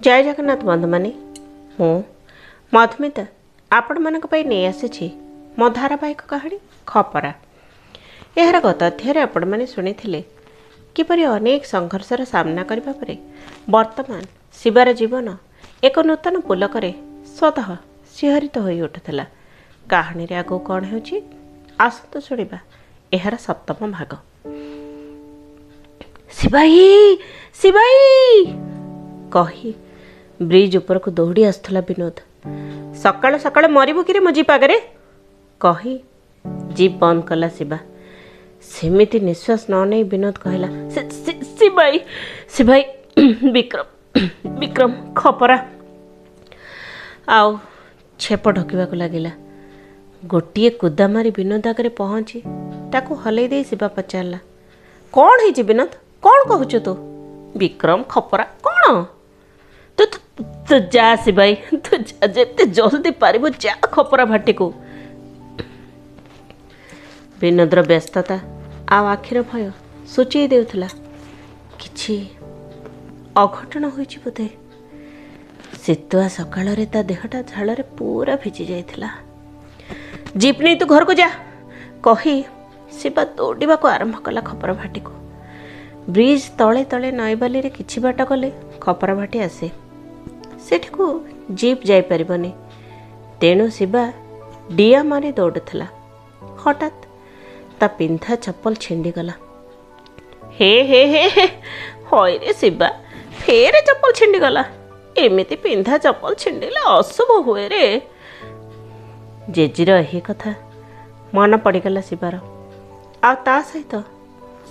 ଜୟ ଜଗନ୍ନାଥ ବନ୍ଧୁମାନେ। ମୁଁ ମଧୁମିତା ଆପଣମାନଙ୍କ ପାଇଁ ନେଇ ଆସିଛି ମୋ ଧାରାବାହିକ କାହାଣୀ ଖପରା। ଏହାର ଗତ ଅଧ୍ୟାୟରେ ଆପଣମାନେ ଶୁଣିଥିଲେ କିପରି ଅନେକ ସଂଘର୍ଷର ସାମ୍ନା କରିବା ପରେ ବର୍ତ୍ତମାନ ଶିବାର ଜୀବନ ଏକ ନୂତନ ପୁଲକରେ ସ୍ୱତଃ ଶିହରିତ ହୋଇ ଉଠୁଥିଲା। କାହାଣୀରେ ଆଗକୁ କ'ଣ ହେଉଛି ଆସନ୍ତୁ ଶୁଣିବା ଏହାର ସପ୍ତମ ଭାଗ। ଶିବାଇ! ଶିବାଇ! କହି ବ୍ରିଜ ଉପରକୁ ଦୌଡ଼ି ଆସୁଥିଲା ବିନୋଦ। ସକାଳୁ ସକାଳୁ ମରିବୁ କିରେ ମୋ ଜିପ୍ ଆଗରେ? କହି ଜିପ୍ ବନ୍ଦ କଲା ଶିବା। ସେମିତି ନିଶ୍ୱାସ ନ ନେଇ ବିନୋଦ କହିଲା "ସି- ସି- ଶିବାଇ ଶିବାଇ ବିକ୍ରମ ବିକ୍ରମ ଖପରା। ଆଉ ଛେପ ଢକିବାକୁ ଲାଗିଲା। ଗୋଟିଏ କୁଦା ମାରି ବିନୋଦ ଆଗରେ ପହଞ୍ଚି ତାକୁ ହଲେଇ ଦେଇ ଶିବା ପଚାରିଲା କ'ଣ ହେଇଛି ବିନୋଦ? କ'ଣ କହୁଛୁ ତୁ? ବିକ୍ରମ ଖପରା କ'ଣ? ତୁ ତୁ- ତୁ ଯା ଶିବାଇ ତୁ ଯା ଯେତେ ଜଲ୍ଦି ପାରିବୁ ଯା ଖପରା ଭାଟିକୁ। ବିନୋଦର ବ୍ୟସ୍ତତା ଆଉ ଆଖିର ଭୟ ସୂଚେଇ ଦେଉଥିଲା। କିଛି ଅଘଟଣ ହୋଇଛି ବୋଧେ? ଶୀତୁଆ ସକାଳରେ ତା ଦେହଟା ଝାଳରେ ପୁରା ଭିଜି ଯାଇଥିଲା। ଜିପ୍ ନେଇ ତୁ ଘରକୁ ଯା କହି ଶିବା ଦୌଡ଼ିବାକୁ ଆରମ୍ଭ କଲା ଖପର ଭାଟିକୁ। ବ୍ରିଜ ତଳେ ତଳେ ନଈବାଲିରେ କିଛି ବାଟ ଗଲେ ଖପର ଭାଟି ଆସେ। ସେଠିକୁ ଜିପ୍ ଯାଇପାରିବନି। ତେଣୁ ଶିବା ଡିଆ ମାରି ଦୌଡ଼ୁଥିଲା। ହଠାତ୍ ତା ପିନ୍ଧା ଚପଲ ଛିଣ୍ଡିଗଲା। ହେ ହେ ହେ ହେ ହଇରେ ଶିବା ଫେରେ ଚପଲ ଛିଣ୍ଡିଗଲା। ଏମିତି ପିନ୍ଧା ଚପଲ ଛିଣ୍ଡିଲେ ଅଶୁଭ ହୁଏ ରେ। ଜେଜିର ଏହି କଥା ମନେ ପଡ଼ିଗଲା ଶିବାର। ଆଉ ତା ସହିତ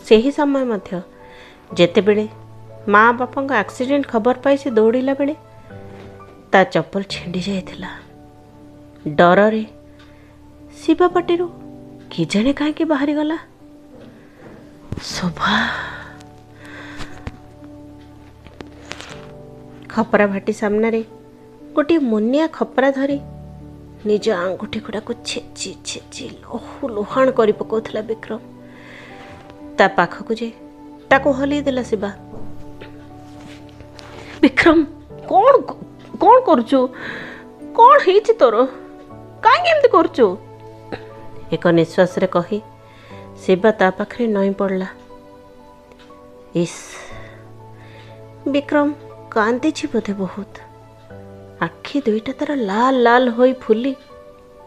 ସେହି ସମୟ ମଧ୍ୟ। ଯେତେବେଳେ ମା ବାପାଙ୍କ ଆକ୍ସିଡେଣ୍ଟ ଖବର ପାଇ ସେ ଦୌଡ଼ିଲା ବେଳେ ତା ଚପଲ ଛିଣ୍ଡି ଯାଇଥିଲା। ଡରରେ ଶିବା ପାଟିରୁ କି ଜାଣେ କାହିଁକି ବାହାରିଗଲା? ଶୋଭା। ଖପରା ଭାଟି ସାମ୍ନାରେ ଗୋଟିଏ ମୁନିଆ ଖପରା ଧରି ନିଜ ଆଙ୍ଗୁଠି ଗୁଡ଼ାକୁ ଛେଚି ଛେଚି ଲହୁ ଲୁହାଣ କରି ପକାଉଥିଲା ବିକ୍ରମ। ତା ପାଖକୁ ଯେ ତାକୁ ହଲେଇ ଦେଲା ଶିବା। ବିକ୍ରମ କ'ଣ କ'ଣ କରୁଛୁ କ'ଣ ହେଇଛି ତୋର କାହିଁକି ଏମିତି କରୁଛୁ ଏକ ନିଶ୍ୱାସରେ କହି ଶିବା ତା ପାଖରେ ନଇଁ ପଡ଼ିଲା ଇସ୍ ବିକ୍ରମ କାନ୍ଦିଛି ବୋଧେ ବହୁତ ଆଖି ଦୁଇଟା ତାର ଲାଲ ଲାଲ ହୋଇ ଫୁଲି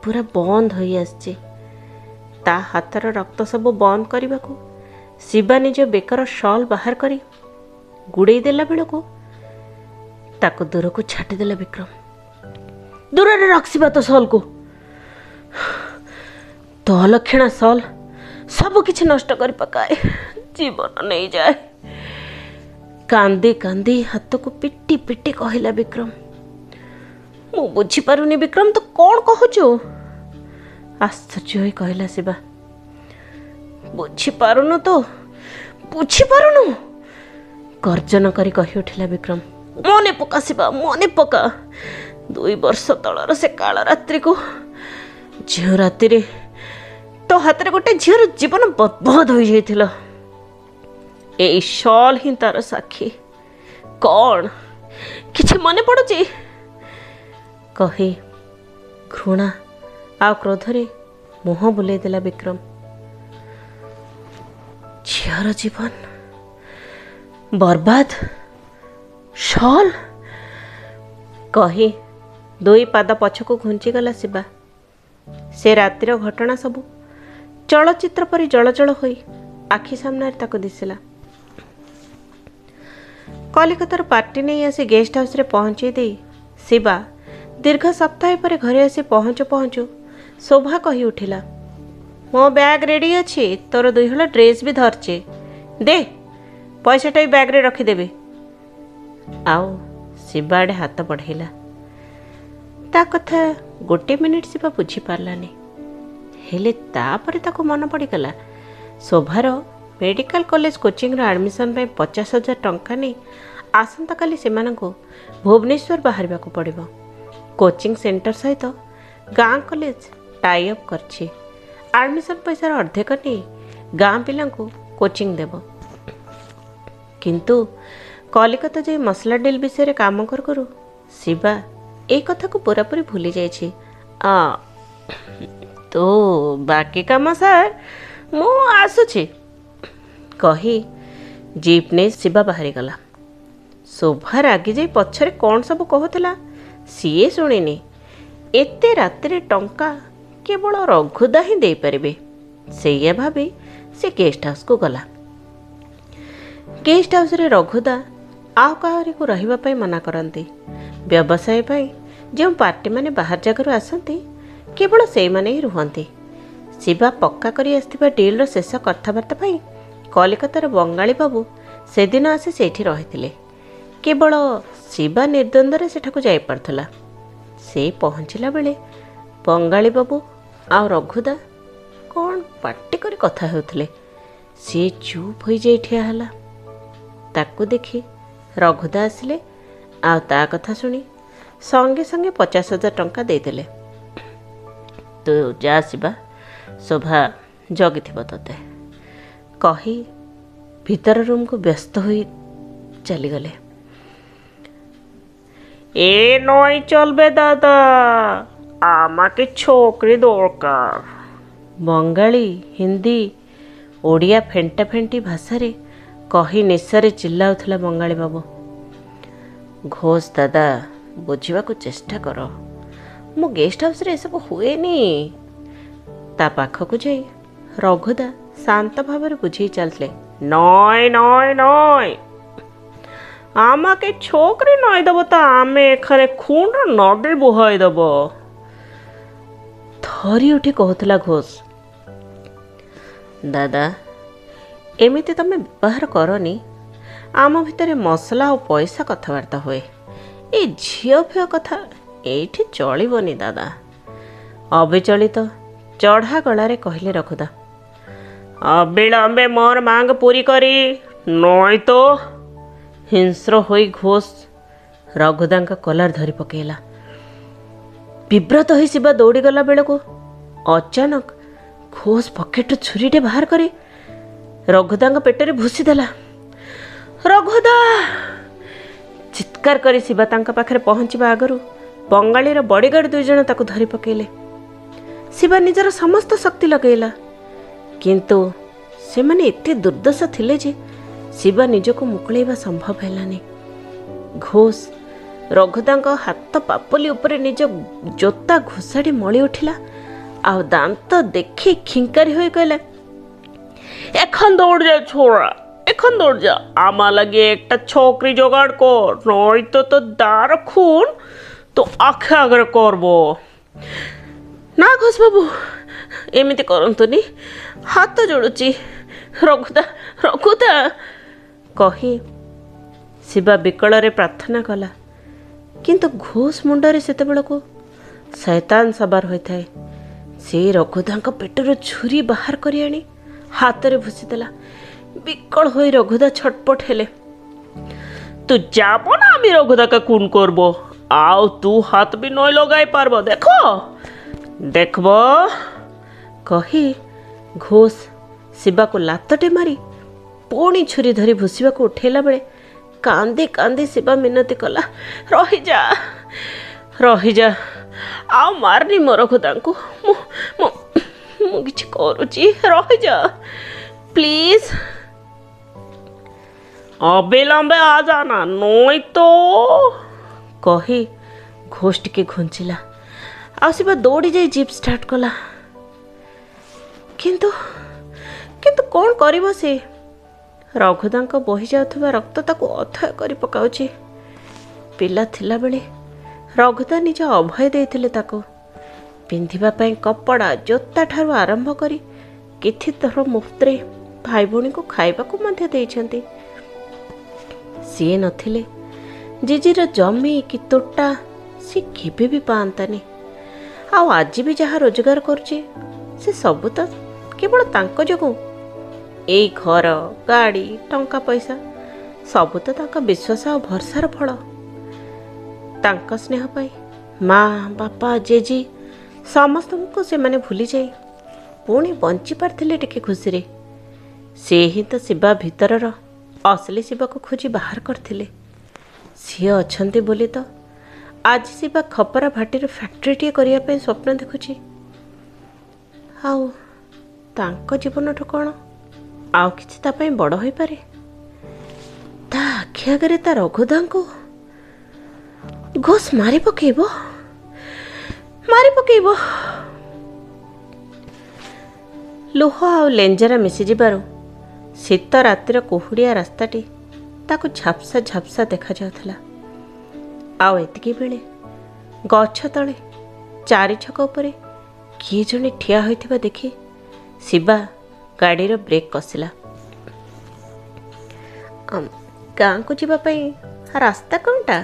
ପୁରା ବନ୍ଦ ହୋଇ ଆସିଛି ତା ହାତର ରକ୍ତ ସବୁ ବନ୍ଦ କରିବାକୁ ଶିବା ନିଜ ବେକର ସଲ୍ ବାହାର କରି ଗୁଡ଼େଇ ଦେଲା ବେଳକୁ ତାକୁ ଦୂରକୁ ଛାଟିଦେଲା ବିକ୍ରମ। ଦୂରରେ ରଖିବା ତ ସଲ୍କୁ। ତ ଲକ୍ଷଣା ସଲ୍ ସବୁ କିଛି ନଷ୍ଟ କରି ପକାଏ ଜୀବନ ନେଇଯାଏ। କାନ୍ଦି କାନ୍ଦି ହାତକୁ ପିଟି ପିଟି କହିଲା ବିକ୍ରମ ମୁଁ ବୁଝିପାରୁନି ବିକ୍ରମ ତୁ କ'ଣ କହୁଛୁ? ଆଶ୍ଚର୍ଯ୍ୟ ହୋଇ କହିଲା ଶିବା ବୁଝିପାରୁନୁ ତୁ ବୁଝିପାରୁନୁ? ଗର୍ଜନ କରି କହି ଉଠିଲା ବିକ୍ରମ ମନେ ପକା ଶିବା ମନେ ପକା ଦୁଇ ବର୍ଷ ତଳର ସେ କାଳ ରାତ୍ରିକୁ ଯେଉଁ ରାତିରେ ତୋ ହାତରେ ଗୋଟେ ଝିଅର ଜୀବନ ବର୍ବାଦ ହୋଇଯାଇଥିଲା। ଏଇ ସଲ୍ ହିଁ ତାର ସାକ୍ଷୀ। କ'ଣ? କିଛି ମନେ ପଡ଼ୁଛି କହି ଘୃଣା ଆଉ କ୍ରୋଧରେ ମୁହଁ ବୁଲେଇ ଦେଲା ବିକ୍ରମ। ଝିଅର ଜୀବନ? ବର୍ବାଦ? ସଲ୍ କହି ଦୁଇ ପାଦ ପଛକୁ ଘୁଞ୍ଚିଗଲା ଶିବା। ସେ ରାତିର ଘଟଣା ସବୁ। ଚଳଚ୍ଚିତ୍ର ପରି ଜଳଜଳ ହୋଇ ଆଖି ସାମ୍ନାରେ ତାକୁ ଦିଶିଲା। କଲିକତାରୁ ପାର୍ଟି ନେଇ ଆସି ଗେଷ୍ଟ ହାଉସରେ ପହଞ୍ଚେଇ ଦେଇ ଶିବା ଦୀର୍ଘ ସପ୍ତାହ ପରେ ଘରେ ଆସି ପହଞ୍ଚୁ ପହଞ୍ଚୁ ଶୋଭା କହି ଉଠିଲା ମୋ ବ୍ୟାଗ୍ ରେଡ଼ି ଅଛି ତୋର ଦୁଇହଳ ଡ୍ରେସ୍ ବି ଧରିଛେ। ଦେ ପଇସାଟା ବି ବ୍ୟାଗ୍ରେ ରଖିଦେବେ। ଆଉ ଶିବା ଆଡ଼େ ହାତ ବଢ଼େଇଲା। ତା କଥା ଗୋଟେ ମିନିଟ୍ ଶିବା ବୁଝିପାରିଲାନି। ହେଲେ ତାପରେ ତାକୁ ମନେ ପଡ଼ିଗଲା ଶୋଭାର ମେଡ଼ିକାଲ କଲେଜ କୋଚିଂର ଆଡ଼ମିସନ୍ ପାଇଁ ପଚାଶ ହଜାର ଟଙ୍କା ନେଇ ଆସନ୍ତାକାଲି ସେମାନଙ୍କୁ ଭୁବନେଶ୍ୱର ବାହାରିବାକୁ ପଡ଼ିବ। କୋଚିଂ ସେଣ୍ଟର ସହିତ ଗାଁ କଲେଜ ଟାଇ ଅପ୍ କରିଛି। ଆଡ଼ମିସନ୍ ପଇସାର ଅର୍ଦ୍ଧେକ ନେଇ ଗାଁ ପିଲାଙ୍କୁ କୋଚିଂ ଦେବ। କିନ୍ତୁ କଲିକତା ଯାଇ ମସଲା ଡିଲ୍ ବିଷୟରେ କାମ କରୁ କରୁ ଶିବା ଏଇ କଥାକୁ ପୁରାପୁରି ଭୁଲି ଯାଇଛି। ତୁ ବାକି କାମ ସାର୍ ମୁଁ ଆସୁଛି। କହି ଜିପ୍ ନେଇ ଶିବା ବାହାରିଗଲା। ଶୋଭା ରାଗି ଯାଇ ପଛରେ କ'ଣ ସବୁ କହୁଥିଲା ସିଏ ଶୁଣିନି। ଏତେ ରାତିରେ ଟଙ୍କା କେବଳ ରଘୁଦା ହିଁ ଦେଇପାରିବେ ସେଇଆ ଭାବି ସେ ଗେଷ୍ଟ ହାଉସ୍କୁ ଗଲା। ଗେଷ୍ଟ ହାଉସ୍ରେ ରଘୁଦା ଆଉ କାହାରିକୁ ରହିବା ପାଇଁ ମନା କରନ୍ତି। ବ୍ୟବସାୟ ପାଇଁ ଯେଉଁ ପାର୍ଟିମାନେ ବାହାର ଜାଗାରୁ ଆସନ୍ତି କେବଳ ସେଇମାନେ ହିଁ ରୁହନ୍ତି। ଶିବା ପକ୍କା କରି ଆସିଥିବା ଡିଲ୍ର ଶେଷ କଥାବାର୍ତ୍ତା ପାଇଁ କଲିକତାର ବଙ୍ଗାଳୀ ବାବୁ ସେଦିନ ଆସି ସେଇଠି ରହିଥିଲେ। କେବଳ ଶିବା ନିର୍ଦ୍ଦନ୍ଦରେ ସେଠାକୁ ଯାଇପାରୁଥିଲା। ସେ ପହଞ୍ଚିଲା ବେଳେ ବଙ୍ଗାଳୀ ବାବୁ ଆଉ ରଘୁଦା କ'ଣ ପାଟି କରି କଥା ହେଉଥିଲେ? ସିଏ ଚୁପ୍ ହୋଇଯାଇ ଠିଆ ହେଲା। ତାକୁ ଦେଖି ରଘୁଦା ଆସିଲେ ଆଉ ତା କଥା ଶୁଣି ସଙ୍ଗେ ସଙ୍ଗେ ପଚାଶ ହଜାର ଟଙ୍କା ଦେଇଦେଲେ। ତୁ ଯା ଆସିବା ଶୋଭା ଜଗିଥିବ ତୋତେ। କହି ଭିତର ରୁମ୍କୁ ବ୍ୟସ୍ତ ହୋଇ ଚାଲିଗଲେ। ଏ ନଇ ଚଲବେ ଦାଦା ଆମାକେ ଛୋକରି ଦରକାର। ବଙ୍ଗାଳୀ ହିନ୍ଦୀ ଓଡ଼ିଆ ଫେଣ୍ଟା ଫେଣ୍ଟି ଭାଷାରେ କହି ନିଶାରେ ଚିଲ୍ଲାଉଥିଲା ବଙ୍ଗାଳୀ ବାବୁ ଘୋଷ ଦାଦା ବୁଝିବାକୁ ଚେଷ୍ଟା କର। ମୋ ଗେଷ୍ଟ ହାଉସରେ ଏସବୁ ହୁଏନି। ତା ପାଖକୁ ଯାଇ ରଘୁଦା ଶାନ୍ତ ଭାବରେ ବୁଝେଇ ଚାଲିଥିଲେ ନଏ ନଏ ନଏ ଆମକେ ଛୋକରେ ନଈ ଦେବ ତ ଆମେ ଏଖରେ ଖୁଣ୍ଡ ନଦୀ ବୁହାଇ ଦେବ। ଥରି ଉଠି କହୁଥିଲା ଘୋଷ ଦାଦା ଏମିତି ତମେ ବ୍ୟବହାର କରନି। ଆମ ଭିତରେ ମସଲା ଆଉ ପଇସା କଥାବାର୍ତ୍ତା ହୁଏ। ଏ ଝିଅ ଫିଅ କଥା ଏଇଠି ଚଳିବନି ଦାଦା। ଅବିଚଳିତ ଚଢ଼ା ଗଳାରେ କହିଲେ ରଘୁଦା ଅବିଳମ୍ବେ ମୋର ମାଙ୍ଗ ପୁରୀ କରି ନଈ ତ। ହିଂସ୍ର ହୋଇ ଘୋଷ ରଘୁଦାଙ୍କ କଲାର ଧରି ପକେଇଲା। ବିବ୍ରତ ହୋଇ ଶିବା ଦୌଡ଼ିଗଲା ବେଳକୁ ଅଚାନକ ଘୋଷ ପକେଟରୁ ଛୁରୀଟେ ବାହାର କରି ରଘୁଦାଙ୍କ ପେଟରେ ଭୁସି ଦେଲା ରଘୁଦା! ଚିତ୍କାର କରି ଶିବା ତାଙ୍କ ପାଖରେ ପହଞ୍ଚିବା ଆଗରୁ ବଙ୍ଗାଳୀର ବଡ଼ିଗାର୍ଡ ଦୁଇ ଜଣ ତାକୁ ଧରି ପକେଇଲେ। ଶିବା ନିଜର ସମସ୍ତ ଶକ୍ତି ଲଗେଇଲା। କିନ୍ତୁ ସେମାନେ ଏତେ ଦୁର୍ଦ୍ଦଶା ଥିଲେ ଯେ ଶିବା ନିଜକୁ ମୁକୁଳେଇବା ସମ୍ଭବ ହେଲାନି। ଘୋଷ ରଘୁଦାଙ୍କ ହାତ ପାପଲି ଉପରେ ନିଜ ଜୋତା ଘୋଷାଡ଼ି ମଳି ଉଠିଲା ଆଉ ଦାନ୍ତ ଦେଖି ଖିଙ୍କାରି ହୋଇ କହିଲା এখন দৌড় যা ছোড়া এখন দৌড় যা আমার লাগে একটা ছোকরি জোগাড় কর নয়তো তো দার খুন তো আখে আগে করব না ঘোষবাবু ଏମିତି କରନ୍ତୁନି ହାତ ଯୋଡ଼ୁଛି ରଘୁଦା ରଘୁଦା କହି ଶିବା ବିକଳରେ ପ୍ରାର୍ଥନା କଲା କିନ୍ତୁ ଘୋଷ ମୁଣ୍ଡରେ ସେତେବେଳକୁ ଶୈତାନ ସବାର ହୋଇଥାଏ ସେ ରଘୁଦାଙ୍କ ପେଟରୁ ଛୁରୀ ବାହାର କରି ଆଣି ହାତରେ ଭୁଷିଦେଲା বিকল হয়ে রঘুদা ছটপট হেলে তু যাব না আমি রঘুদাকে খুন করব আও তু হাত বি নয় লগাই পারব দেখো দেখব কহি ঘোষ ଶିବାକୁ ଲାତଟେ ମାରି ପୁଣି ଛୁରୀ ଧରି ଭୁସିବାକୁ ଉଠେଇଲା ବେଳେ କାନ୍ଦି କାନ୍ଦି ଶିବା ମିନତି କଲା ରହିଯା ରହିଯା ଆଉ ମାରନି ମୋର ଖୁଦାଙ୍କୁ ମୁଁ ମୁଁ କିଛି କରୁଛି ରହିଯା ପ୍ଲିଜ୍ ଅବିଳମ୍ବେ ଆଜାନା ନୁଇ ତ କହି ଘୋଷ ଟିକେ ଘୁଞ୍ଚିଲା ଆଉ ଶିବା ଦୌଡ଼ି ଯାଇ ଜିପ୍ ଷ୍ଟାର୍ଟ କଲା କିନ୍ତୁ କିନ୍ତୁ କ'ଣ କରିବ ସେ ରଘୁଦାଙ୍କ ବହି ଯାଉଥିବା ରକ୍ତ ତାକୁ ଅଥୟ କରି ପକାଉଛି ପିଲା ଥିଲାବେଳେ ରଘୁଦା ନିଜ ଅଭୟ ଦେଇଥିଲେ ତାକୁ ପିନ୍ଧିବା ପାଇଁ କପଡ଼ା ଜୋତା ଠାରୁ ଆରମ୍ଭ କରି କିଛି ଥର ମୁଫ୍ତରେ ଭାଇ ଭଉଣୀଙ୍କୁ ଖାଇବାକୁ ମଧ୍ୟ ଦେଇଛନ୍ତି। ସିଏ ନଥିଲେ। ଜିଜିର ଜମି କି ତୋଟା ସେ କେବେ ବି ପାଆନ୍ତାନି। ଆଉ ଆଜି ବି ଯାହା ରୋଜଗାର କରୁଛି ସେ ସବୁ ତ କେବଳ ତାଙ୍କ ଯୋଗୁଁ। ଏଇ ଘର ଗାଡ଼ି ଟଙ୍କା ପଇସା ସବୁ ତ ତାଙ୍କ ବିଶ୍ୱାସ ଆଉ ଭରସାର ଫଳ। ତାଙ୍କ ସ୍ନେହ ପାଇଁ ମା ବାପା ଜେଜେ ସମସ୍ତଙ୍କୁ ସେମାନେ ଭୁଲିଯାଇ ପୁଣି ବଞ୍ଚି ପାରିଥିଲେ ଟିକେ ଖୁସିରେ। ସେ ହିଁ ତ ଶିବା ଭିତରର ଅସଲି ଶିବାକୁ ଖୋଜି ବାହାର କରିଥିଲେ। ସିଏ ଅଛନ୍ତି ବୋଲି ତ ଆଜି ଶିବା ଖପରା ଭାଟିର ଫ୍ୟାକ୍ଟ୍ରିଟିଏ କରିବା ପାଇଁ ସ୍ୱପ୍ନ ଦେଖୁଛି। ଆଉ ତାଙ୍କ ଜୀବନଠୁ କ'ଣ? ଆଉ କିଛି ତା ପାଇଁ ବଡ଼ ହୋଇପାରେ? ତା ଆଖି ଆଗରେ ତା ରଘୁଦାଙ୍କୁ ଘୋଷ ମାରି ପକେଇବ ମାରି ପକେଇବ ଲୁହ ଆଉ ଲେଞ୍ଜରା ମିଶିଯିବାରୁ ଶୀତ ରାତିର କୁହୁଡ଼ିଆ ରାସ୍ତାଟି ତାକୁ ଝାପ୍ସା ଝାପ୍ସା ଦେଖାଯାଉଥିଲା। ଆଉ ଏତିକି ବେଳେ ଗଛ ତଳେ ଚାରି ଛକ ଉପରେ କିଏ ଜଣେ ଠିଆ ହୋଇଥିବା ଦେଖି ଶିବା ଗାଡ଼ିର ବ୍ରେକ୍ କଷିଲା। ଆମ୍, ଗାଁକୁ ଯିବା ପାଇଁ ରାସ୍ତା କ'ଣଟା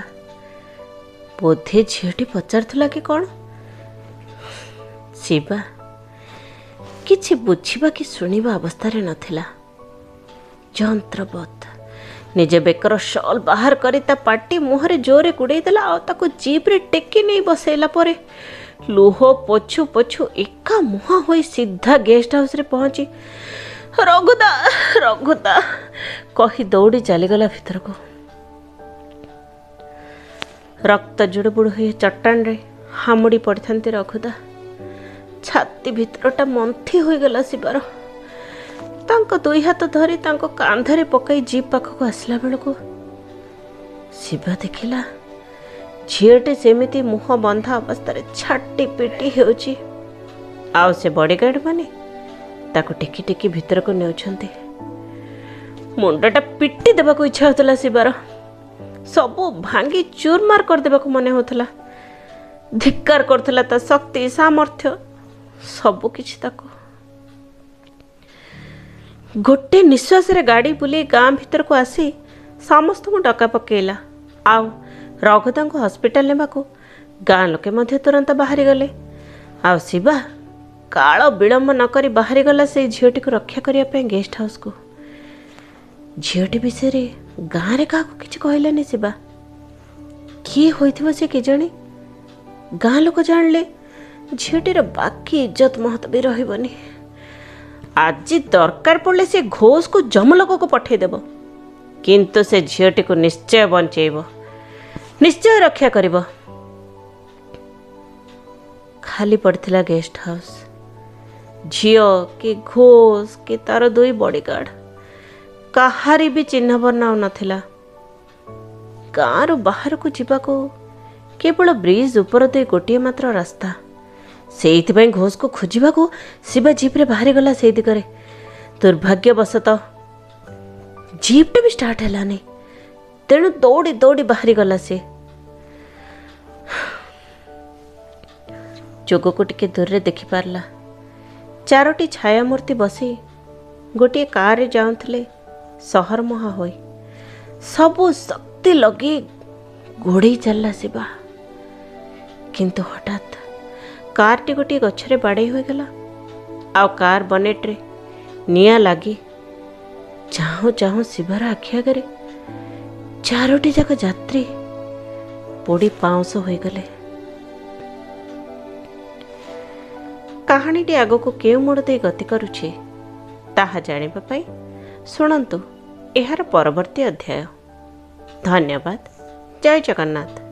ବୋଧେ ଝିଅଟି ପଚାରୁଥିଲା କି କ'ଣ? ଶିବା କିଛି ବୁଝିବା କି ଶୁଣିବା ଅବସ୍ଥାରେ ନଥିଲା। ଯନ୍ତ୍ରବତ୍ ନିଜ ବେକର ସଲ୍ ବାହାର କରି ତା ପାଟି ମୁହଁରେ ଜୋରରେ ଗୁଡ଼େଇ ଦେଲା ଆଉ ତାକୁ ଜିପ୍ରେ ଟେକି ନେଇ ବସେଇଲା ପରେ ଲୁହ ପୋଛୁ ପୋଛୁ ଏକା ମୁହାଁ ହୋଇ ସିଧା ଗେଷ୍ଟ ହାଉସ୍ରେ ପହଞ୍ଚି ରଘୁଦା ରଘୁଦା କହି ଦୌଡ଼ି ଚାଲିଗଲା ଭିତରକୁ। ରକ୍ତ ଜୁଡ଼ୁବୁଡ଼ୁ ହୋଇ ଚଟାଣରେ ହାମୁଡ଼ି ପଡ଼ିଥାନ୍ତି ରଘୁଦା। ଛାତି ଭିତରଟା ମନ୍ଥି ହୋଇଗଲା ଶିବାର। ତାଙ୍କ ଦୁଇ ହାତ ଧରି ତାଙ୍କ କାନ୍ଧରେ ପକାଇ ଜିପ୍ ପାଖକୁ ଆସିଲା ବେଳକୁ ଶିବା ଦେଖିଲା ଝିଅଟି ସେମିତି ମୁହଁ ବନ୍ଧା ଅବସ୍ଥାରେ ଛାଟି ପିଟି ହେଉଛି। ଆଉ ସେ ବଡ଼ିଗାର୍ଡ଼ ମାନେ? ତାକୁ ଟେକି ଟେକି ଭିତରକୁ ନେଉଛନ୍ତି। ମୁଣ୍ଡଟା ପିଟି ଦେବାକୁ ଇଚ୍ଛା ହେଉଥିଲା ଶିବାର। ସବୁ ଭାଙ୍ଗି ଚୁରମାର କରିଦେବାକୁ ମନେ ହେଉଥିଲା। ଧିକ୍କାର କରୁଥିଲା ତା ଶକ୍ତି ସାମର୍ଥ୍ୟ। ସବୁ କିଛି ତାକୁ। ଗୋଟେ ନିଶ୍ୱାସରେ ଗାଡ଼ି ବୁଲି ଗାଁ ଭିତରକୁ ଆସି ସମସ୍ତଙ୍କୁ ଡକା ପକେଇଲା। ଆଉ ରଘୁଦାଙ୍କୁ ହସ୍ପିଟାଲ ନେବାକୁ ଗାଁ ଲୋକେ ମଧ୍ୟ ତୁରନ୍ତ ବାହାରିଗଲେ। ଆଉ ଶିବା କାଳ ବିଳମ୍ବ ନକରି ବାହାରିଗଲା ସେଇ ଝିଅଟିକୁ ରକ୍ଷା କରିବା ପାଇଁ ଗେଷ୍ଟ ହାଉସ୍କୁ। ଝିଅଟି ବିଷୟରେ ଗାଁରେ କାହାକୁ କିଛି କହିଲାନି ଶିବା। କିଏ ହୋଇଥିବ ସେ କେଜାଣି? ଗାଁ ଲୋକ ଜାଣିଲେ ଝିଅଟିର ବାକି ଇଜ୍ଜତ ମହତ ବି ରହିବନି। ଆଜି ଦରକାର ପଡ଼ିଲେ ସେ ଘୋଷକୁ ଯମଲୋକକୁ ପଠାଇଦେବ। କିନ୍ତୁ ସେ ଝିଅଟିକୁ ନିଶ୍ଚୟ ବଞ୍ଚେଇବ। ନିଶ୍ଚୟ ରକ୍ଷା କରିବ। ଖାଲି ପଡ଼ିଥିଲା ଗେଷ୍ଟ ହାଉସ୍। ଝିଅ କି ଘୋଷ କି ତାର ଦୁଇ ବଡ଼ିଗାର୍ଡ଼। କାହାରି ବି ଚିହ୍ନ ବର୍ଣ୍ଣ ନଥିଲା। ଗାଁରୁ ବାହାରକୁ ଯିବାକୁ କେବଳ ବ୍ରିଜ ଉପର ଦେଇ ଗୋଟିଏ ମାତ୍ର ରାସ୍ତା। ସେଇଥିପାଇଁ ଘୋଷକୁ ଖୋଜିବାକୁ ଶିବା ଜିପ୍ରେ ବାହାରିଗଲା ସେଇ ଦିଗରେ। ଦୁର୍ଭାଗ୍ୟବଶତଃ ଜିପ୍ଟା ବି ଷ୍ଟାର୍ଟ ହେଲାନି। ତେଣୁ ଦୌଡ଼ି ଦୌଡ଼ି ବାହାରିଗଲା ସେ। ଯୋଗକୁ ଟିକେ ଦୂରରେ ଦେଖିପାରିଲା। ଚାରୋଟି ଛାୟାମୂର୍ତ୍ତି ବସି ଗୋଟିଏ କାରରେ ଯାଉଥିଲେ ସହରମୁହାଁ ହୋଇ। ସବୁ ଶକ୍ତି ଲଗେଇ ଘୋଡ଼େଇ ଚାଲିଲା ଶିବା। କିନ୍ତୁ ହଠାତ୍ କାର୍ଟି ଗୋଟିଏ ଗଛରେ ବାଡ଼େଇ ହୋଇଗଲା। ଆଉ କାର୍ ବନେଟ୍ରେ ନିଆଁ ଲାଗି ଚାହୁଁ ଚାହୁଁ ଶିବାର ଆଖି ଆଗରେ ଚାରୋଟି ଯାକ ଯାତ୍ରୀ ପୋଡ଼ି ପାଉଁଶ ହୋଇଗଲେ। କାହାଣୀଟି ଆଗକୁ କେଉଁ ମୋଡ଼ ଦେଇ ଗତି କରୁଛି ତାହା ଜାଣିବା ପାଇଁ ଶୁଣନ୍ତୁ ଏହାର ପରବର୍ତ୍ତୀ ଅଧ୍ୟାୟ। ଧନ୍ୟବାଦ। ଜୟ ଜଗନ୍ନାଥ।